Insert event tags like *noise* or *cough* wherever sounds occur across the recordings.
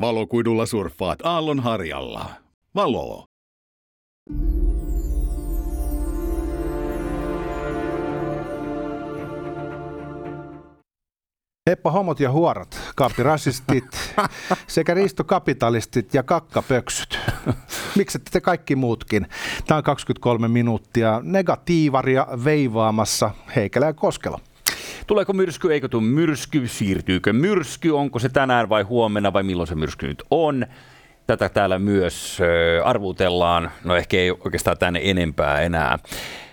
Valokuidulla surffaat aallonharjalla. Valo. Heppa homot ja huorat, kaapirasistit *laughs* sekä riistokapitalistit ja kakkapöksyt. Miksi te kaikki muutkin? Tämä on 23 minuuttia negatiivaria veivaamassa Heikelä ja Koskelo. Tuleeko myrsky, eikö tule myrsky, siirtyykö myrsky, onko se tänään vai huomenna vai milloin se myrsky nyt on? Tätä täällä myös arvutellaan, no ehkä ei oikeastaan tänne enempää enää.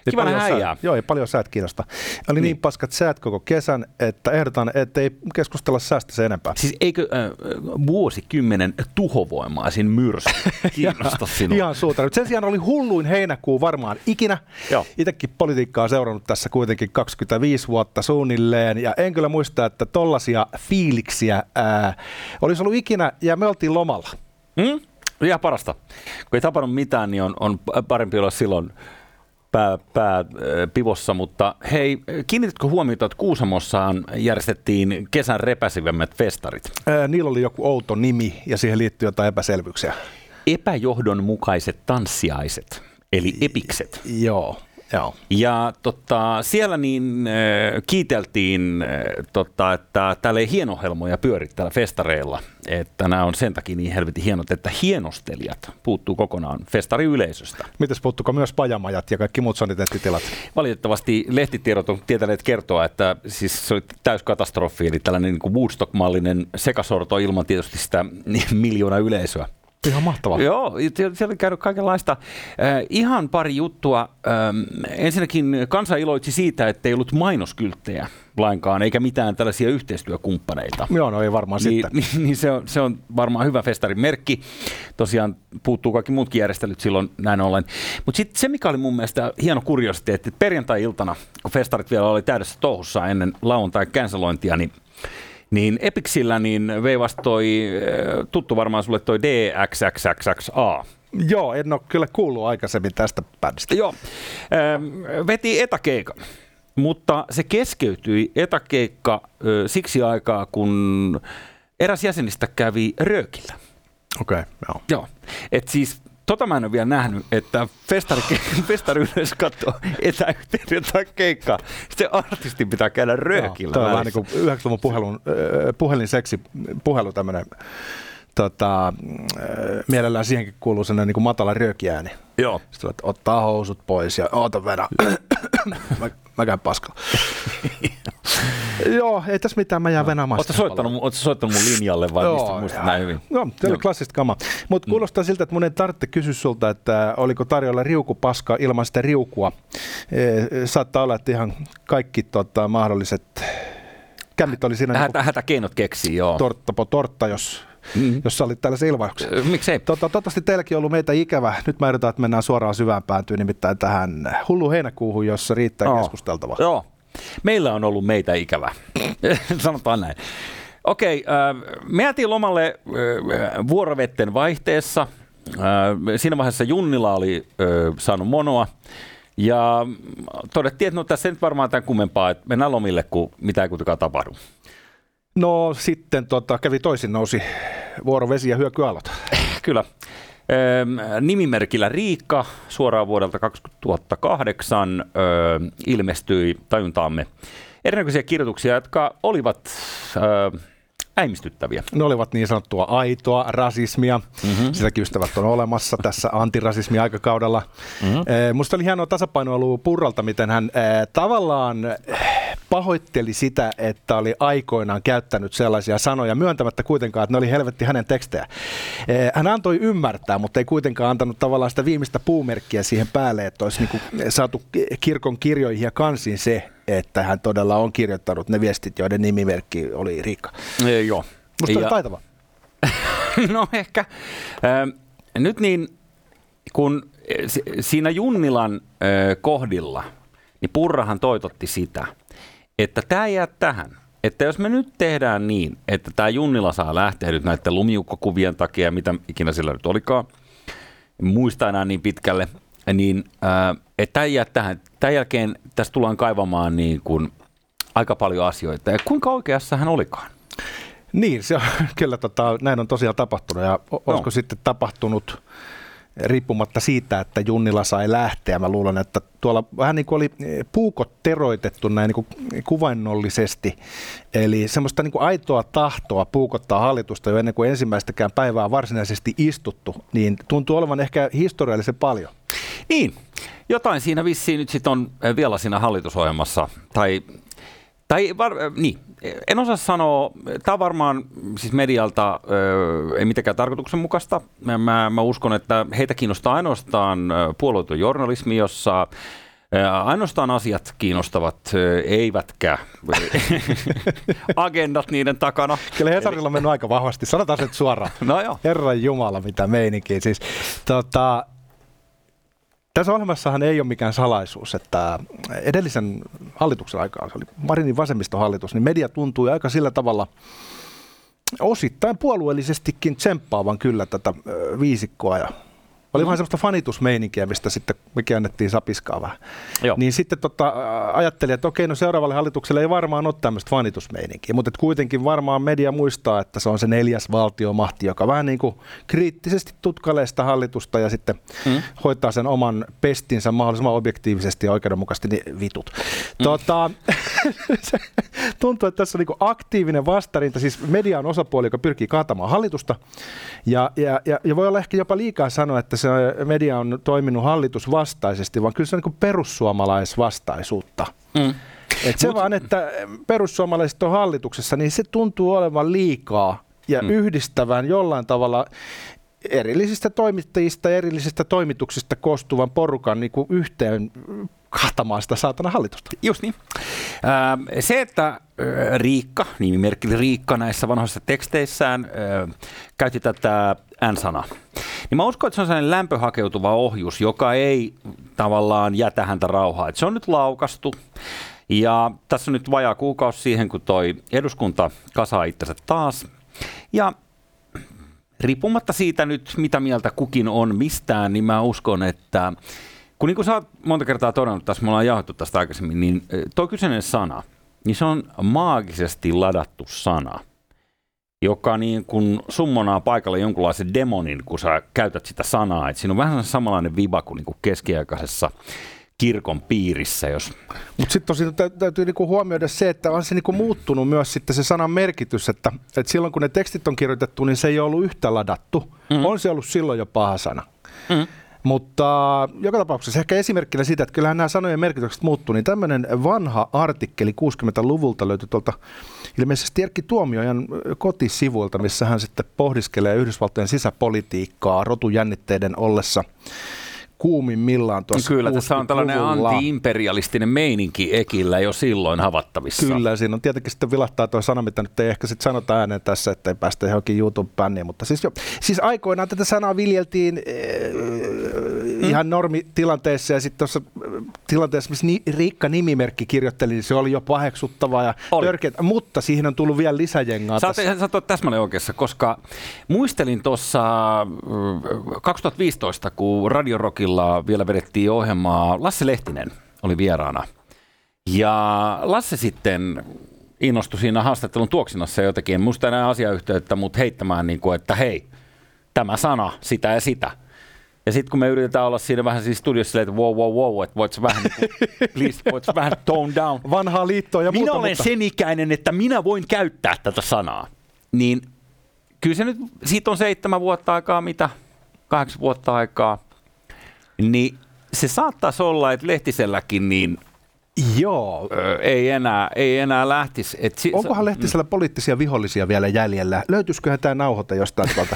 Kiva häijää. Joo, ja paljon säät kiinnosta. Oli niin. niin paskat säät koko kesän, että ehdotan, että ei keskustella säästä sen enempää. Siis eikö äh, vuosikymmenen tuhovoimaisin myrsky *laughs* kiinnosta sinua? Ihan suutari. Sen sijaan oli hulluin heinäkuu varmaan ikinä. Joo. Itekin politiikkaa on seurannut tässä kuitenkin 25 vuotta suunnilleen, ja en kyllä muista, että tollaisia fiiliksiä ää, olisi ollut ikinä, ja me oltiin lomalla. Mm? Ihan parasta. Kun ei tapannut mitään, niin on, on parempi olla silloin pää, pää pivossa, mutta hei, kiinnititkö huomiota, että Kuusamossaan järjestettiin kesän repäsivämmät festarit? Ää, niillä oli joku outo nimi ja siihen liittyy jotain epäselvyyksiä. Epäjohdonmukaiset tanssiaiset, eli epikset. Joo. Joo. Ja tota, siellä niin äh, kiiteltiin, äh, tota, että täällä ei hienohelmoja pyöri täällä festareilla. Että nämä on sen takia niin helvetin hienot, että hienostelijat puuttuu kokonaan festariyleisöstä. Mites puuttuuko myös pajamajat ja kaikki muut saniteettitilat? Valitettavasti lehtitiedot on tietäneet kertoa, että siis se oli täyskatastrofi, eli tällainen niin Woodstock-mallinen sekasorto ilman tietysti sitä *laughs* miljoona yleisöä. Ihan mahtavaa. Joo, siellä on käynyt kaikenlaista. Äh, ihan pari juttua. Ähm, ensinnäkin kansa iloitsi siitä, että ei ollut mainoskylttejä lainkaan, eikä mitään tällaisia yhteistyökumppaneita. Joo, no ei varmaan niin, sitten. Niin, niin se, on, se on varmaan hyvä festarin merkki. Tosiaan puuttuu kaikki muutkin järjestelyt silloin näin ollen. Mutta sitten se, mikä oli mun mielestä hieno kuriositeetti, että perjantai-iltana, kun festarit vielä oli täydessä touhussa ennen lauantai cancelointia, niin niin Epixillä niin veivasi toi, eh, tuttu varmaan sulle toi DXXXXA. Joo, en ole kyllä kuullut aikaisemmin tästä bändistä. Joo, ähm, veti etäkeikan. Mutta se keskeytyi etäkeikka siksi aikaa, kun eräs jäsenistä kävi röökillä. Okei, okay, joo. Joo, et siis tota mä en ole vielä nähnyt, että festari, *laughs* festari yleensä katsoo etäyhteyden tai keikkaa. Sitten artistin pitää käydä röökillä. Tämä on vähän niin kuin 90-luvun puhelun, puhelinseksi puhelu tämmöinen tota, mielellään siihenkin kuuluu sellainen niin kuin matala röökiääni. Joo. Sitten että ottaa housut pois ja oota vedä. *coughs* mä, mä käyn paskalla. *laughs* Joo, ei tässä mitään, mä jään no. Oletko soittanut, oletko soittanut mun linjalle vai Joo, mistä muistat näin hyvin? Joo, se oli klassista kama. Mutta kuulostaa siltä, että mun ei tarvitse kysyä sulta, että oliko tarjolla riukupaska ilman sitä riukua. E, saattaa olla, että ihan kaikki tota, mahdolliset kämmit oli siinä. Hätä, niin hätä keinot keksii, joo. Tortta po tortta, jos mm-hmm. jos sä olit tällaisen ilmauksen. Miksei? Tota, toivottavasti teilläkin on ollut meitä ikävä. Nyt mä yritän, että mennään suoraan syvään pääntyyn, nimittäin tähän hullu heinäkuuhun, jossa riittää oh. keskusteltavaa. Joo, meillä on ollut meitä ikävä. *laughs* Sanotaan näin. Okei, äh, me jätiin lomalle äh, vuorovetten vaihteessa. Äh, siinä vaiheessa Junnila oli äh, saanut monoa. Ja todettiin, että no tässä ei nyt varmaan tämän kummempaa, että mennään lomille, kun mitä ei kuitenkaan tapahdu. No sitten tota, kävi toisin, nousi vuorovesi ja hyökyalat. Kyllä. Nimimerkillä Riikka suoraan vuodelta 2008 ilmestyi tajuntaamme erinäköisiä kirjoituksia, jotka olivat äimistyttäviä. Ne olivat niin sanottua aitoa rasismia. Mm-hmm. Sitäkin ystävät on olemassa tässä antirasismi-aikakaudella. Mm-hmm. Musta oli hienoa tasapainoilua Purralta, miten hän tavallaan pahoitteli sitä, että oli aikoinaan käyttänyt sellaisia sanoja myöntämättä kuitenkaan, että ne oli helvetti hänen tekstejä. Eh, hän antoi ymmärtää, mutta ei kuitenkaan antanut tavallaan sitä viimeistä puumerkkiä siihen päälle, että olisi niinku saatu kirkon kirjoihin ja kansiin se, että hän todella on kirjoittanut ne viestit, joiden nimimerkki oli Riikka. E, joo. Musta ja... taitava. *laughs* no ehkä. Ähm, nyt niin, kun siinä Junnilan äh, kohdilla, niin Purrahan toitotti sitä – että tämä jää tähän. Että jos me nyt tehdään niin, että tämä Junnila saa lähteä nyt näiden lumiukkokuvien takia, mitä ikinä sillä nyt olikaan, muista enää niin pitkälle, niin äh, että tämä jää tähän. Tämän jälkeen tässä tullaan kaivamaan niin kuin aika paljon asioita. Ja kuinka oikeassa hän olikaan? Niin, se on, *laughs* kyllä tota, näin on tosiaan tapahtunut. Ja o- olisiko sitten tapahtunut riippumatta siitä, että Junnila sai lähteä. Mä luulen, että tuolla vähän niin kuin oli eh, puukot teroitettu näin niin kuin kuvainnollisesti. Eli semmoista niin kuin aitoa tahtoa puukottaa hallitusta jo ennen kuin ensimmäistäkään päivää varsinaisesti istuttu, niin tuntuu olevan ehkä historiallisen paljon. Niin, jotain siinä vissiin nyt sitten on eh, vielä siinä hallitusohjelmassa, tai, tai var, eh, niin, en osaa sanoa, tämä on varmaan siis medialta ö, ei mitenkään tarkoituksenmukaista. Mä, mä, mä uskon, että heitä kiinnostaa ainoastaan puolueeton journalismi, jossa ainoastaan asiat kiinnostavat, eivätkä *laughs* agendat niiden takana. Kyllä Hesarilla on mennyt aika vahvasti, sanotaan se suoraan. *laughs* No joo. Herran Jumala, mitä meininkiä. Siis, tota, tässä ohjelmassahan ei ole mikään salaisuus, että edellisen hallituksen aikaa, se oli Marinin vasemmistohallitus, niin media tuntui aika sillä tavalla osittain puolueellisestikin tsemppaavan kyllä tätä viisikkoa ja oli mm. vähän semmoista fanitusmeininkiä, mistä sitten me käännettiin sapiskaa vähän. Joo. Niin sitten tota, ajattelin, että okei, no seuraavalle hallitukselle ei varmaan ole tämmöistä fanitusmeininkiä, mutta kuitenkin varmaan media muistaa, että se on se neljäs valtiomahti, joka vähän niin kuin kriittisesti tutkailee sitä hallitusta ja sitten mm. hoitaa sen oman pestinsä mahdollisimman objektiivisesti ja oikeudenmukaisesti niin vitut. Mm. Tota, *laughs* tuntuu, että tässä on niin aktiivinen vastarinta, siis media on osapuoli, joka pyrkii kaatamaan hallitusta ja, ja, ja, ja voi olla ehkä jopa liikaa sanoa, että se media on toiminut hallitusvastaisesti, vaan kyllä se on niin perussuomalaisvastaisuutta. Mm. Et se Mut... vaan, että perussuomalaiset on hallituksessa, niin se tuntuu olevan liikaa ja mm. yhdistävän jollain tavalla erillisistä toimittajista ja erillisistä toimituksista koostuvan porukan niin kuin yhteen kahtamaan sitä saatana hallitusta. Just niin. Äh, se, että äh, Riikka, nimimerkki Riikka näissä vanhoissa teksteissään äh, käytti tätä N-sanaa, niin mä uskon, että se on sellainen lämpöhakeutuva ohjus, joka ei tavallaan jätä häntä rauhaa. Että se on nyt laukastu. Ja tässä on nyt vajaa kuukausi siihen, kun toi eduskunta kasaa itsensä taas. Ja riippumatta siitä nyt, mitä mieltä kukin on mistään, niin mä uskon, että kun niin kuin sä oot monta kertaa todennut tässä, me ollaan jahdettu tästä aikaisemmin, niin tuo kyseinen sana, niin se on maagisesti ladattu sana, joka niin kuin summonaa paikalle jonkunlaisen demonin, kun sä käytät sitä sanaa. Et siinä on vähän samanlainen viba kuin, niin kuin keskiaikaisessa kirkon piirissä. Jos... Mutta sitten tosiaan täytyy niinku huomioida se, että on se niinku muuttunut myös sitten se sanan merkitys, että, että silloin kun ne tekstit on kirjoitettu, niin se ei ole ollut yhtä ladattu. Mm. On se ollut silloin jo paha sana. Mm. Mutta joka tapauksessa ehkä esimerkkinä siitä, että kyllähän nämä sanojen merkitykset muuttuu, niin tämmöinen vanha artikkeli 60-luvulta löytyi tuolta ilmeisesti Erkki Tuomiojan kotisivuilta, missä hän sitten pohdiskelee Yhdysvaltojen sisäpolitiikkaa rotujännitteiden ollessa kuumimmillaan tuossa Kyllä, tässä on tällainen anti-imperialistinen meininki ekillä jo silloin havattavissa. Kyllä, siinä on tietenkin sitten vilahtaa tuo sana, mitä nyt ei ehkä sitten sanota ääneen tässä, että ei päästä johonkin YouTube-bänniin, mutta siis, jo, siis aikoinaan tätä sanaa viljeltiin mm. Ihan normitilanteessa ja sitten tuossa tilanteessa, missä ni, Riikka nimimerkki kirjoitteli, niin se oli jo paheksuttava ja törkeä, mutta siihen on tullut vielä lisäjengaa. Sä, tässä. sä oot täsmälleen oikeassa, koska muistelin tuossa 2015, kun Radio Rockilla vielä vedettiin ohjelmaa, Lasse Lehtinen oli vieraana. Ja Lasse sitten innostui siinä haastattelun tuoksinassa jotenkin, en muista enää asiayhteyttä, mutta heittämään, niin kuin, että hei, tämä sana, sitä ja sitä. Ja sitten kun me yritetään olla siinä vähän siis studiossa että wow, wow, wow, että voitko vähän, *laughs* please, voitko vähän tone down. Vanhaa liittoa ja Minä muuta, olen mutta... sen ikäinen, että minä voin käyttää tätä sanaa. Niin kyllä se nyt, siitä on seitsemän vuotta aikaa, mitä, kahdeksan vuotta aikaa, niin se saattaisi olla, että Lehtiselläkin niin Joo. Öö, ei, enää, ei enää lähtisi. Et si- Onkohan Lehtisellä poliittisia vihollisia vielä jäljellä? Löytyisiköhän tämä nauhoite jostain tuolta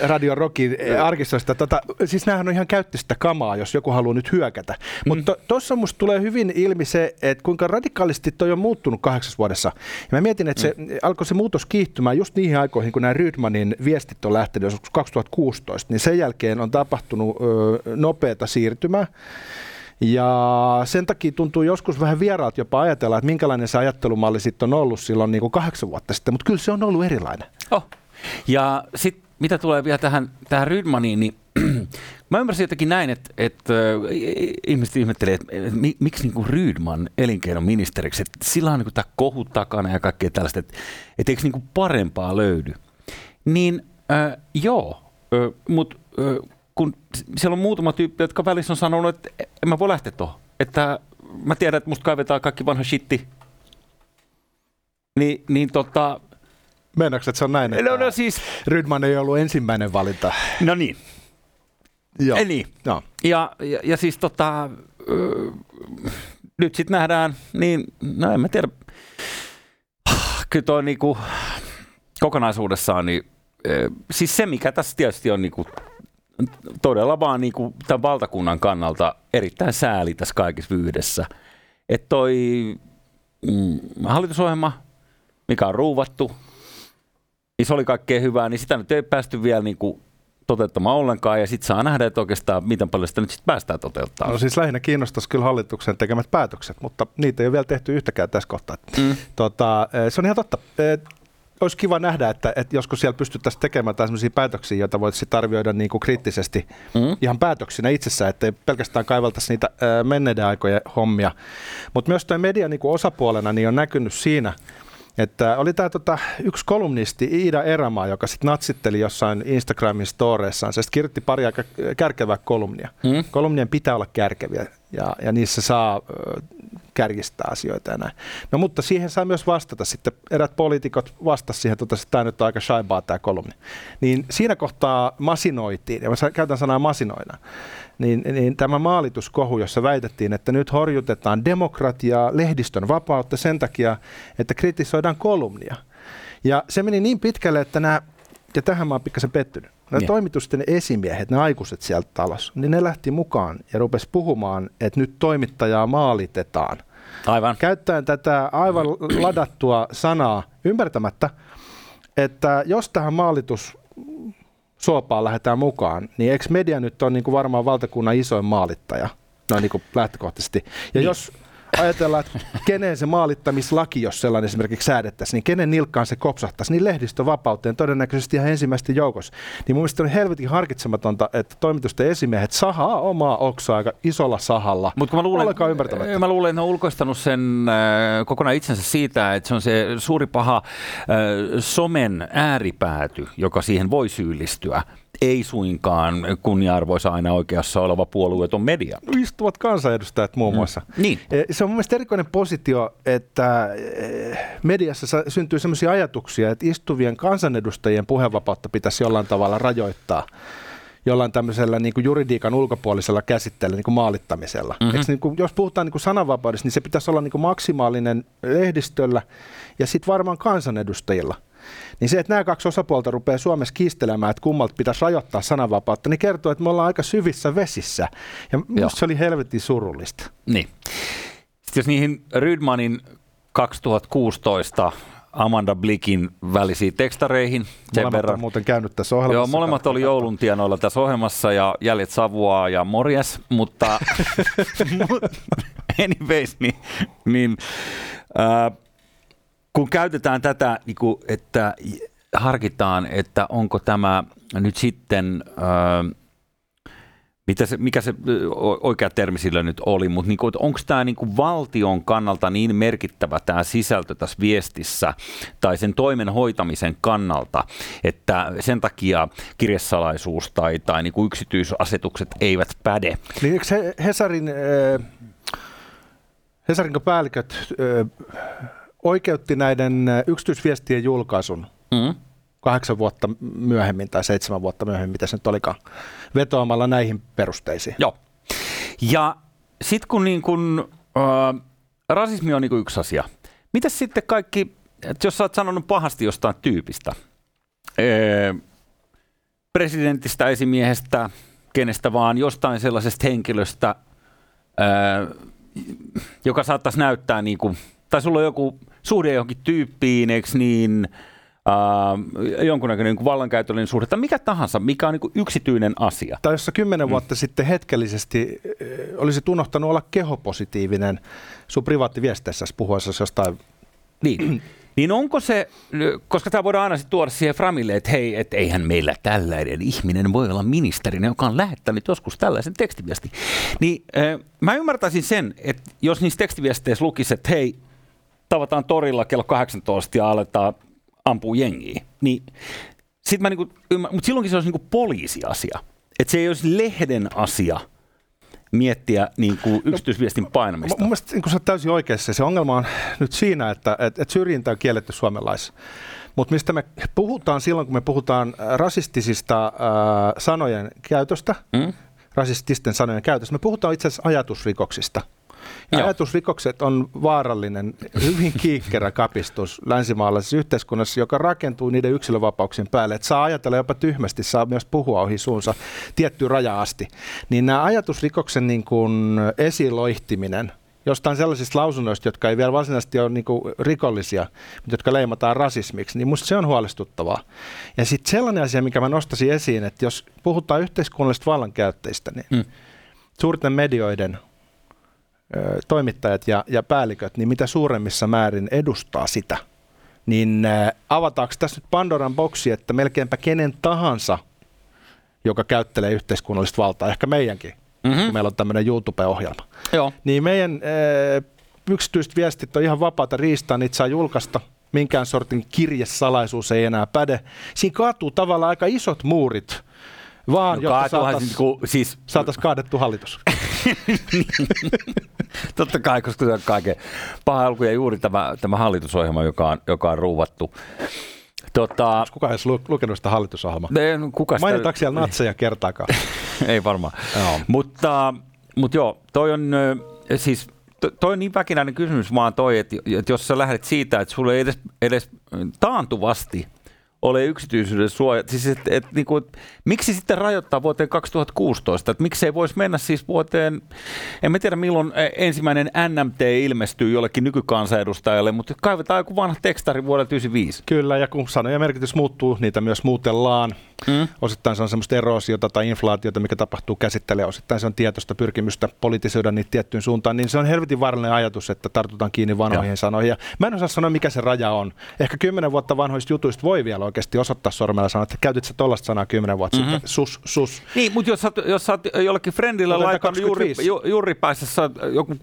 *laughs* Radio Rockin arkistosta? Tota, siis näähän on ihan käyttöistä kamaa, jos joku haluaa nyt hyökätä. Mm. Mutta tuossa musta tulee hyvin ilmi se, että kuinka radikaalisti toi on muuttunut kahdeksassa vuodessa. Ja mä mietin, että se mm. alkoi se muutos kiihtymään just niihin aikoihin, kun nämä Rydmanin viestit on lähtenyt joskus 2016, niin sen jälkeen on tapahtunut nopeata siirtymää. Ja sen takia tuntuu joskus vähän vieraalta jopa ajatella, että minkälainen se ajattelumalli sitten on ollut silloin niin kuin kahdeksan vuotta sitten, mutta kyllä se on ollut erilainen. Oh. Ja sitten mitä tulee vielä tähän, tähän Rydmaniin, niin *clears throat* mä ymmärsin jotenkin näin, että, että ihmiset ihmettelee, että miksi niin kuin Rydman elinkeinoministeriksi, että sillä on niin tämä kohu takana ja kaikkea tällaista, että, että eikö niin kuin parempaa löydy. Niin äh, joo, äh, mutta äh, kun siellä on muutama tyyppi, jotka välissä on sanonut, että en mä voi lähteä tuohon. Että mä tiedän, että musta kaivetaan kaikki vanha shitti. Niin, niin tota... Meinaatko, että se on näin, että no, no, siis... Rydman ei ollut ensimmäinen valinta? No niin. Joo. Eli, no. ja, ja, ja siis tota, nyt sitten nähdään, niin no en mä tiedä, kyllä toi niinku, kokonaisuudessaan, niin siis se mikä tässä tietysti on niinku todella vaan niin kuin tämän valtakunnan kannalta erittäin sääli tässä kaikessa vyydessä. Että toi mm, hallitusohjelma, mikä on ruuvattu, niin se oli kaikkea hyvää, niin sitä nyt ei päästy vielä niin kuin toteuttamaan ollenkaan, ja sitten saa nähdä, että oikeastaan miten paljon sitä nyt sitten päästään toteuttamaan. No siis lähinnä kiinnostaisi kyllä hallituksen tekemät päätökset, mutta niitä ei ole vielä tehty yhtäkään tässä kohtaa. Mm. Tota, eh, se on ihan totta. Olisi kiva nähdä, että, että joskus siellä pystyttäisiin tekemään sellaisia päätöksiä, joita voitaisiin arvioida niin kuin kriittisesti mm. ihan päätöksinä itsessään, ettei pelkästään kaivaltaisi niitä ää, menneiden aikojen hommia. Mutta myös tuo media niin kuin osapuolena niin on näkynyt siinä, että oli tämä tota, yksi kolumnisti Iida Erämaa, joka sitten natsitteli jossain Instagramin storeissaan. Se kirjoitti pari aika kärkevää kolumnia. Mm. Kolumnien pitää olla kärkeviä ja, ja niissä saa kärjistää asioita ja näin. No mutta siihen saa myös vastata. Sitten erät poliitikot vastasivat siihen, että tämä nyt on aika shaibaa tämä kolumni. Niin siinä kohtaa masinoitiin, ja mä käytän sanaa masinoida, niin, niin tämä maalituskohu, jossa väitettiin, että nyt horjutetaan demokratiaa, lehdistön vapautta sen takia, että kritisoidaan kolumnia. Ja se meni niin pitkälle, että nämä, ja tähän mä oon pikkasen pettynyt, nämä niin. toimitusten esimiehet, ne aikuiset sieltä talossa, niin ne lähti mukaan ja rupesi puhumaan, että nyt toimittajaa maalitetaan. Aivan. Käyttäen tätä aivan ladattua sanaa ymmärtämättä, että jos tähän maalitus suopaan lähdetään mukaan, niin eikö media nyt on niin kuin varmaan valtakunnan isoin maalittaja, no niin kuin lähtökohtaisesti. Ja niin. jos ajatellaan, että kenen se maalittamislaki, jos sellainen esimerkiksi säädettäisiin, niin kenen nilkkaan se kopsahtaisi, niin lehdistövapauteen todennäköisesti ihan ensimmäistä joukossa. Niin mun mielestä on helvetin harkitsematonta, että toimitusten esimiehet sahaa omaa oksaa aika isolla sahalla. Mutta mä luulen, mä luulen, että ne on ulkoistanut sen äh, kokonaan itsensä siitä, että se on se suuri paha äh, somen ääripääty, joka siihen voi syyllistyä ei suinkaan kunnia-arvoisa aina oikeassa oleva puolueeton media. Istuvat kansanedustajat muun mm. muassa. Mm. Niin. E, se on mun mielestä erikoinen positio, että e, mediassa syntyy sellaisia ajatuksia, että istuvien kansanedustajien puheenvapautta pitäisi jollain tavalla rajoittaa jollain tämmöisellä niin kuin juridiikan ulkopuolisella käsitteellä, niin kuin maalittamisella. Mm-hmm. Eikö, niin kuin, jos puhutaan niin kuin sananvapaudesta, niin se pitäisi olla niin kuin maksimaalinen lehdistöllä ja sitten varmaan kansanedustajilla – niin se, että nämä kaksi osapuolta rupeaa Suomessa kiistelemään, että kummalta pitäisi rajoittaa sananvapautta, niin kertoo, että me ollaan aika syvissä vesissä. Ja minusta se oli helvetin surullista. Niin. Sitten jos niihin Rydmanin 2016 Amanda Blickin välisiin tekstareihin. Sen molemmat verran. on muuten käynyt tässä ohjelmassa. Joo, molemmat oli joulun tienoilla tässä ohjelmassa ja jäljet Savua ja morjes, mutta *laughs* anyways, niin, niin äh, kun käytetään tätä, niin kuin, että harkitaan, että onko tämä nyt sitten, äh, mitä se, mikä se oikea termi sillä nyt oli, mutta niin onko tämä niin valtion kannalta niin merkittävä tämä sisältö tässä viestissä tai sen toimen hoitamisen kannalta, että sen takia kirjesalaisuus tai, tai niin yksityisasetukset eivät päde? Niin eikö Hesarin, äh, Hesarin päälliköt äh, oikeutti näiden yksityisviestien julkaisun mm. Kahdeksan vuotta myöhemmin tai seitsemän vuotta myöhemmin, mitä se nyt olikaan, vetoamalla näihin perusteisiin. Joo. Ja sitten kun, niin kun äh, rasismi on niin yksi asia, mitä sitten kaikki, että jos sä oot sanonut pahasti jostain tyypistä, äh, presidentistä, esimiehestä, kenestä vaan, jostain sellaisesta henkilöstä, äh, joka saattaisi näyttää niin kuin, tai sulla on joku suhde johonkin tyyppiin, eikö niin, äh, jonkunnäköinen niin vallankäytöllinen suhde, tai mikä tahansa, mikä on niin yksityinen asia. Tai jossa kymmenen mm. vuotta sitten hetkellisesti äh, olisi unohtanut olla kehopositiivinen sun privaattiviesteissä puhuessa jostain niin. *clears throat* Niin onko se, koska tämä voidaan aina sitten tuoda siihen Framille, että hei, että eihän meillä tällainen ihminen voi olla ministerinä, joka on lähettänyt joskus tällaisen tekstiviesti. Niin äh, mä ymmärtäisin sen, että jos niissä tekstiviesteissä lukisi, että hei, tavataan torilla kello 18 ja aletaan ampua jengiä, niin sit mä niinku, mutta silloinkin se olisi niinku poliisiasia. Että se ei olisi lehden asia – miettiä niin kuin yksityisviestin painamista. Mun mielestä niin sä oot täysin oikeassa. Se ongelma on nyt siinä, että, että, että syrjintä on kielletty suomalaisessa. Mutta mistä me puhutaan silloin, kun me puhutaan rasistisista äh, sanojen käytöstä, mm? rasististen sanojen käytöstä, me puhutaan itse asiassa ajatusrikoksista. Ja ajatusrikokset on vaarallinen, hyvin kiikkerä kapistus länsimaalaisessa yhteiskunnassa, joka rakentuu niiden yksilövapauksien päälle. Että saa ajatella jopa tyhmästi, saa myös puhua ohi suunsa tiettyyn raja asti. Niin nämä ajatusrikoksen niin kuin esiloihtiminen, jostain sellaisista lausunnoista, jotka ei vielä varsinaisesti ole niin rikollisia, mutta jotka leimataan rasismiksi, niin musta se on huolestuttavaa. Ja sitten sellainen asia, mikä mä nostaisin esiin, että jos puhutaan yhteiskunnallisista vallankäyttäjistä, niin mm. suurten medioiden toimittajat ja, ja päälliköt, niin mitä suuremmissa määrin edustaa sitä, niin avataanko tässä nyt Pandoran boksi, että melkeinpä kenen tahansa, joka käyttelee yhteiskunnallista valtaa, ehkä meidänkin, mm-hmm. kun meillä on tämmöinen YouTube-ohjelma, Joo. niin meidän äh, yksityiset viestit on ihan vapaata riistaa, niitä saa julkaista, minkään sortin kirjesalaisuus ei enää päde. Siinä kaatuu tavallaan aika isot muurit, vaan no, jotta saataisiin niinku, siis... saatais kaadettu hallitus. *laughs* Totta kai, koska se on kaiken paha alku ja juuri tämä, tämä hallitusohjelma, joka on, joka on ruuvattu. Tota, Onko kukaan edes lukenut sitä hallitusohjelmaa? No, kuka sitä... Mainitaanko siellä natseja kertaakaan? *laughs* Ei varmaan. Joo. Mutta, mutta joo, toi on siis toi on niin väkinäinen kysymys vaan toi, että, että jos sä lähdet siitä, että sulle ei edes, edes taantuvasti – ole yksityisyyden suoja. Siis et, et, niin kuin, miksi sitten rajoittaa vuoteen 2016? Et miksi ei voisi mennä siis vuoteen, en mä tiedä milloin ensimmäinen NMT ilmestyy jollekin nykykansanedustajalle, mutta kaivetaan joku vanha tekstari vuodelta 1995. Kyllä, ja kun sanojen merkitys muuttuu, niitä myös muutellaan. Mm. Osittain se on semmoista erosiota tai inflaatiota, mikä tapahtuu käsittelee. Osittain se on tietoista pyrkimystä politisoida niitä tiettyyn suuntaan. Niin se on helvetin vaarallinen ajatus, että tartutaan kiinni vanhoihin ja. sanoihin. Ja mä en osaa sanoa, mikä se raja on. Ehkä kymmenen vuotta vanhoista jutuista voi vielä oikeasti osoittaa sormella sanoa, että käytit sä tollaista sanaa kymmenen vuotta mm-hmm. sitten. Sus, sus. Niin, mutta jos sä, jos sä oot jollekin friendillä laittanut juuri, ju, juuripäässä joku,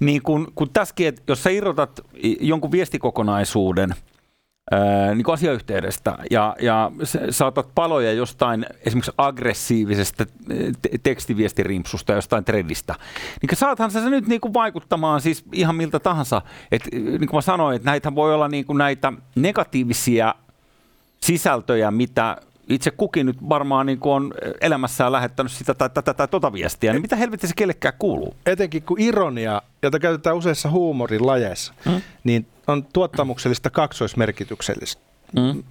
niin kun, kun tässäkin, että jos sä irrotat jonkun viestikokonaisuuden – niin kuin asiayhteydestä ja, ja saatat paloja jostain esimerkiksi aggressiivisesta te- tekstiviestirimpsusta jostain trendistä, niin saathan sä nyt niin kuin vaikuttamaan siis ihan miltä tahansa. Et, niin kuin mä sanoin, että näitä voi olla niin kuin näitä negatiivisia sisältöjä, mitä itse kukin nyt varmaan niin on elämässään lähettänyt sitä tai tätä tai tota viestiä, niin mitä helvetti se kellekään kuuluu? Etenkin kun ironia, jota käytetään useissa huumorin lajeissa, hmm? niin on tuottamuksellista kaksoismerkityksellistä mm.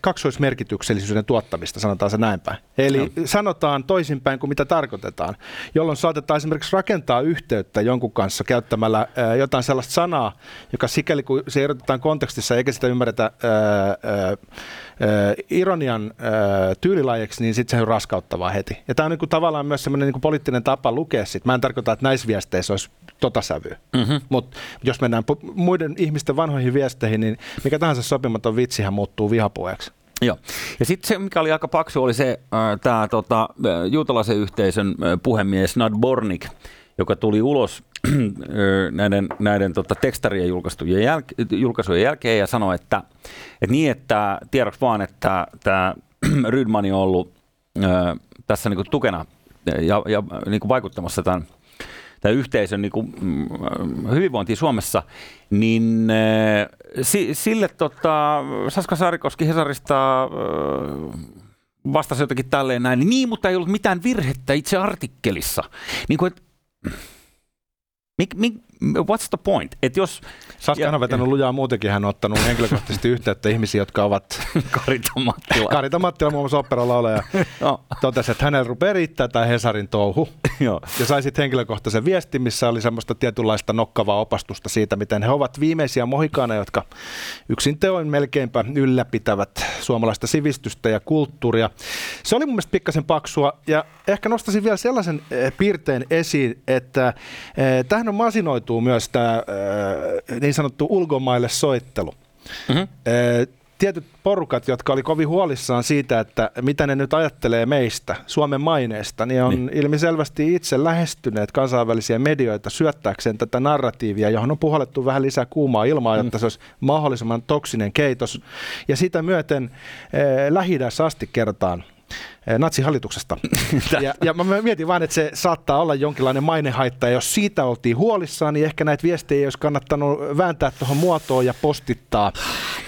kaksoismerkityksellisyyden tuottamista, sanotaan se näin päin. Eli no. sanotaan toisinpäin kuin mitä tarkoitetaan, jolloin saatetaan esimerkiksi rakentaa yhteyttä jonkun kanssa käyttämällä ää, jotain sellaista sanaa, joka sikäli kun se erotetaan kontekstissa eikä sitä ymmärretä ää, ää, ironian ää, tyylilajeksi, niin sitten se on raskauttavaa heti. Ja tämä on niinku tavallaan myös semmoinen niinku poliittinen tapa lukea sit. Mä en tarkoita, että näissä viesteissä olisi tota sävyä. Mm-hmm. Mutta jos mennään muiden ihmisten vanhoihin viesteihin, niin mikä tahansa sopimaton vitsihän muuttuu vihapuheeksi. Joo. Ja sitten se, mikä oli aika paksu, oli se äh, tämä tota, juutalaisen yhteisön äh, puhemies Nad Bornik, joka tuli ulos näiden, näiden tota, tekstarien julkaisujen, jäl- julkaisujen jälkeen ja sanoi, että, että niin, että tiedoksi vaan, että tämä *clears throat* Rydman on ollut äh, tässä niin kuin tukena ja, ja niin kuin vaikuttamassa tämän tai yhteisön niin kuin, mm, hyvinvointi Suomessa, niin si, sille tota, Saska Saarikoski Hesarista vastasi jotakin tälleen näin, niin, niin mutta ei ollut mitään virhettä itse artikkelissa. Niin kuin, että, Make make what's the point? Et jos, Saska on vetänyt lujaa muutenkin, hän on ottanut henkilökohtaisesti yhteyttä ihmisiä, jotka ovat... *laughs* Karita Mattila. Karita Mattila muun muassa operalaulaja. no. Totesi, että hänellä rupeaa riittää tämä Hesarin touhu. *laughs* Joo. Ja sai sitten henkilökohtaisen viestin, missä oli semmoista tietynlaista nokkavaa opastusta siitä, miten he ovat viimeisiä mohikaaneja, jotka yksin teoin melkeinpä ylläpitävät suomalaista sivistystä ja kulttuuria. Se oli mun mielestä pikkasen paksua ja ehkä nostaisin vielä sellaisen eh, piirteen esiin, että eh, tähän on masinoitu myös tämä äh, niin sanottu ulkomaille soittelu. Mm-hmm. Tietyt porukat, jotka oli kovin huolissaan siitä, että mitä ne nyt ajattelee meistä, Suomen maineesta, niin on niin. ilmiselvästi itse lähestyneet kansainvälisiä medioita syöttääkseen tätä narratiivia, johon on puhallettu vähän lisää kuumaa ilmaa, mm. jotta se olisi mahdollisimman toksinen keitos. Ja sitä myöten eh, lähi asti kertaan natsihallituksesta. *laughs* ja, ja mä mietin vaan, että se saattaa olla jonkinlainen mainehaitta, ja jos siitä oltiin huolissaan, niin ehkä näitä viestejä ei olisi kannattanut vääntää tuohon muotoon ja postittaa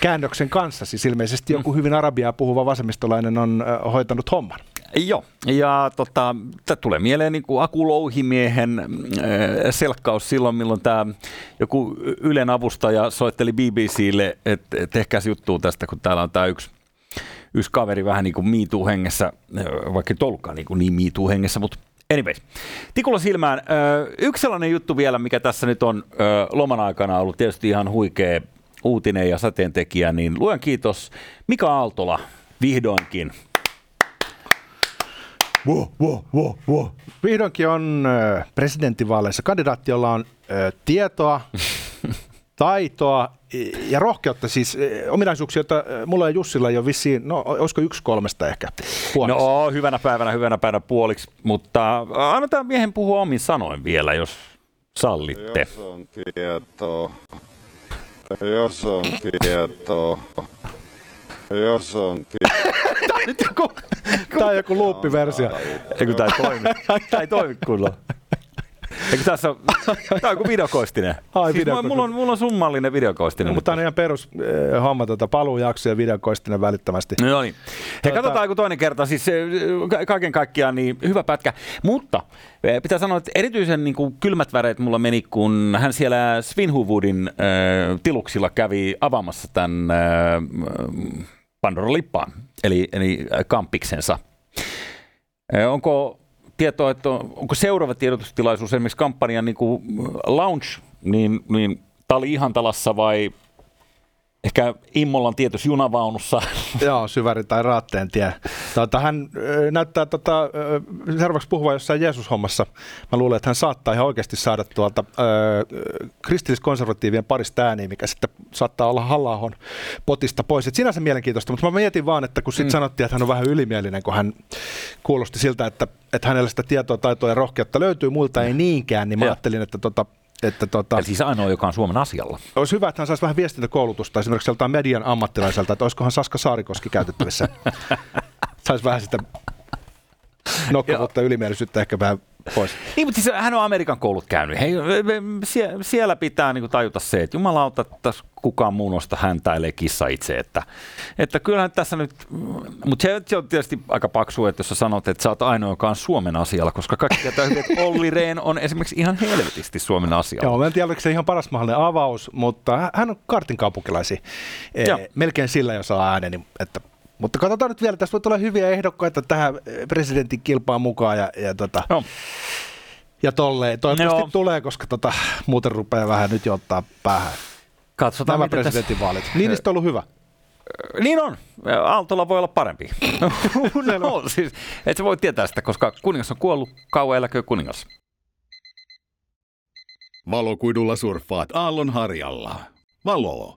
käännöksen kanssa. Siis ilmeisesti joku hyvin arabiaa puhuva vasemmistolainen on äh, hoitanut homman. Joo, ja tota, tulee mieleen niin kuin Aku Louhimiehen äh, selkkaus silloin, milloin tämä joku Ylen avustaja soitteli BBClle, että tehkää juttua tästä, kun täällä on tämä yksi yksi kaveri vähän niin kuin miituu hengessä, vaikka ei ollutkaan niin, niin miituu hengessä, mutta anyways. Tikulla silmään, yksi sellainen juttu vielä, mikä tässä nyt on loman aikana ollut tietysti ihan huikea uutinen ja sateentekijä, niin luen kiitos Mika Aaltola vihdoinkin Wo, wo, wo, wo. Vihdoinkin on presidentinvaaleissa kandidaatti, jolla on tietoa, *laughs* taitoa ja rohkeutta, siis eh, ominaisuuksia, joita eh, mulla ja Jussilla ei ole vissiin, no olisiko yksi kolmesta ehkä puoliksi? No hyvänä päivänä, hyvänä päivänä puoliksi, mutta annetaan miehen puhua omin sanoin vielä, jos sallitte. Jos on tietoa, jos on tietoa, jos on tietoa. *laughs* Tämä on joku, luuppiversio. Eikö tämä ei toimi? *laughs* Tämä ei toimi kunnolla. Eikö tässä on, *laughs* tämä on kuin videokoistinen. Ai, siis videokoistinen. Mulla, on, mulla on summallinen videokoistinen. No, mutta tämä on ihan perus eh, homma, tuota, paluujakso ja videokoistinen välittömästi. No niin. Hei, tuota... katsotaan kun toinen kerta. Siis eh, kaiken kaikkiaan niin hyvä pätkä. Mutta eh, pitää sanoa, että erityisen niin kuin, kylmät väreet mulla meni, kun hän siellä Svinhuvudin äh, tiluksilla kävi avaamassa tämän äh, Pandora lippaan, eli, eli kampiksensa. Äh, onko tietoa, että onko seuraava tiedotustilaisuus esimerkiksi kampanjan niin kuin launch, niin, niin tämä oli Ihantalassa vai ehkä Immolan tietyssä junavaunussa. *laughs* Joo, syväri tai raatteen tie. Tota, hän näyttää tota, seuraavaksi puhuva jossain Jeesus-hommassa. Mä luulen, että hän saattaa ihan oikeasti saada tuolta äh, kristilliskonservatiivien parista ääniä, mikä sitten saattaa olla halla potista pois. Et sinänsä mielenkiintoista, mutta mä mietin vaan, että kun sitten mm. sanottiin, että hän on vähän ylimielinen, kun hän kuulosti siltä, että, että hänellä sitä tietoa, taitoa ja rohkeutta löytyy, muilta ei niinkään, niin mä ja. ajattelin, että tota, että tota, Eli siis ainoa, joka on Suomen asialla. Olisi hyvä, että hän saisi vähän viestintäkoulutusta esimerkiksi joltain median ammattilaiselta, että olisikohan Saska Saarikoski käytettävissä. *laughs* saisi vähän sitä nokkavuutta ylimielisyyttä ehkä vähän pois. Niin, mutta siis hän on Amerikan koulut käynyt. Hei, siellä pitää niin tajuta se, että jumalauta, että kukaan muu nosta häntä, ellei kissa itse. Että, että kyllähän tässä nyt, mutta se, on tietysti aika paksu, että jos sä sanot, että sä oot ainoa, joka on Suomen asialla, koska kaikki tietää hyvin, että Olli Rehn on esimerkiksi ihan helvetisti Suomen asialla. Joo, mä en tiedä, oliko se ihan paras mahdollinen avaus, mutta hän on kartin kaupunkilaisi. E, melkein sillä, jos saa ääneni, että mutta katsotaan nyt vielä, tässä voi tulla hyviä ehdokkaita tähän presidentin kilpaan mukaan ja, ja, tota, no. ja tolleen. Toivottavasti no. tulee, koska tota, muuten rupeaa vähän nyt jo ottaa päähän. Katsotaan, Nämä presidentinvaalit. Tässä... Niinistö on ollut hyvä. Niin on. Aaltola voi olla parempi. *laughs* no, siis, et sä voi tietää sitä, koska kuningas on kuollut. Kauan eläkö kuningas. Valokuidulla surffaat aallon harjalla. Valo.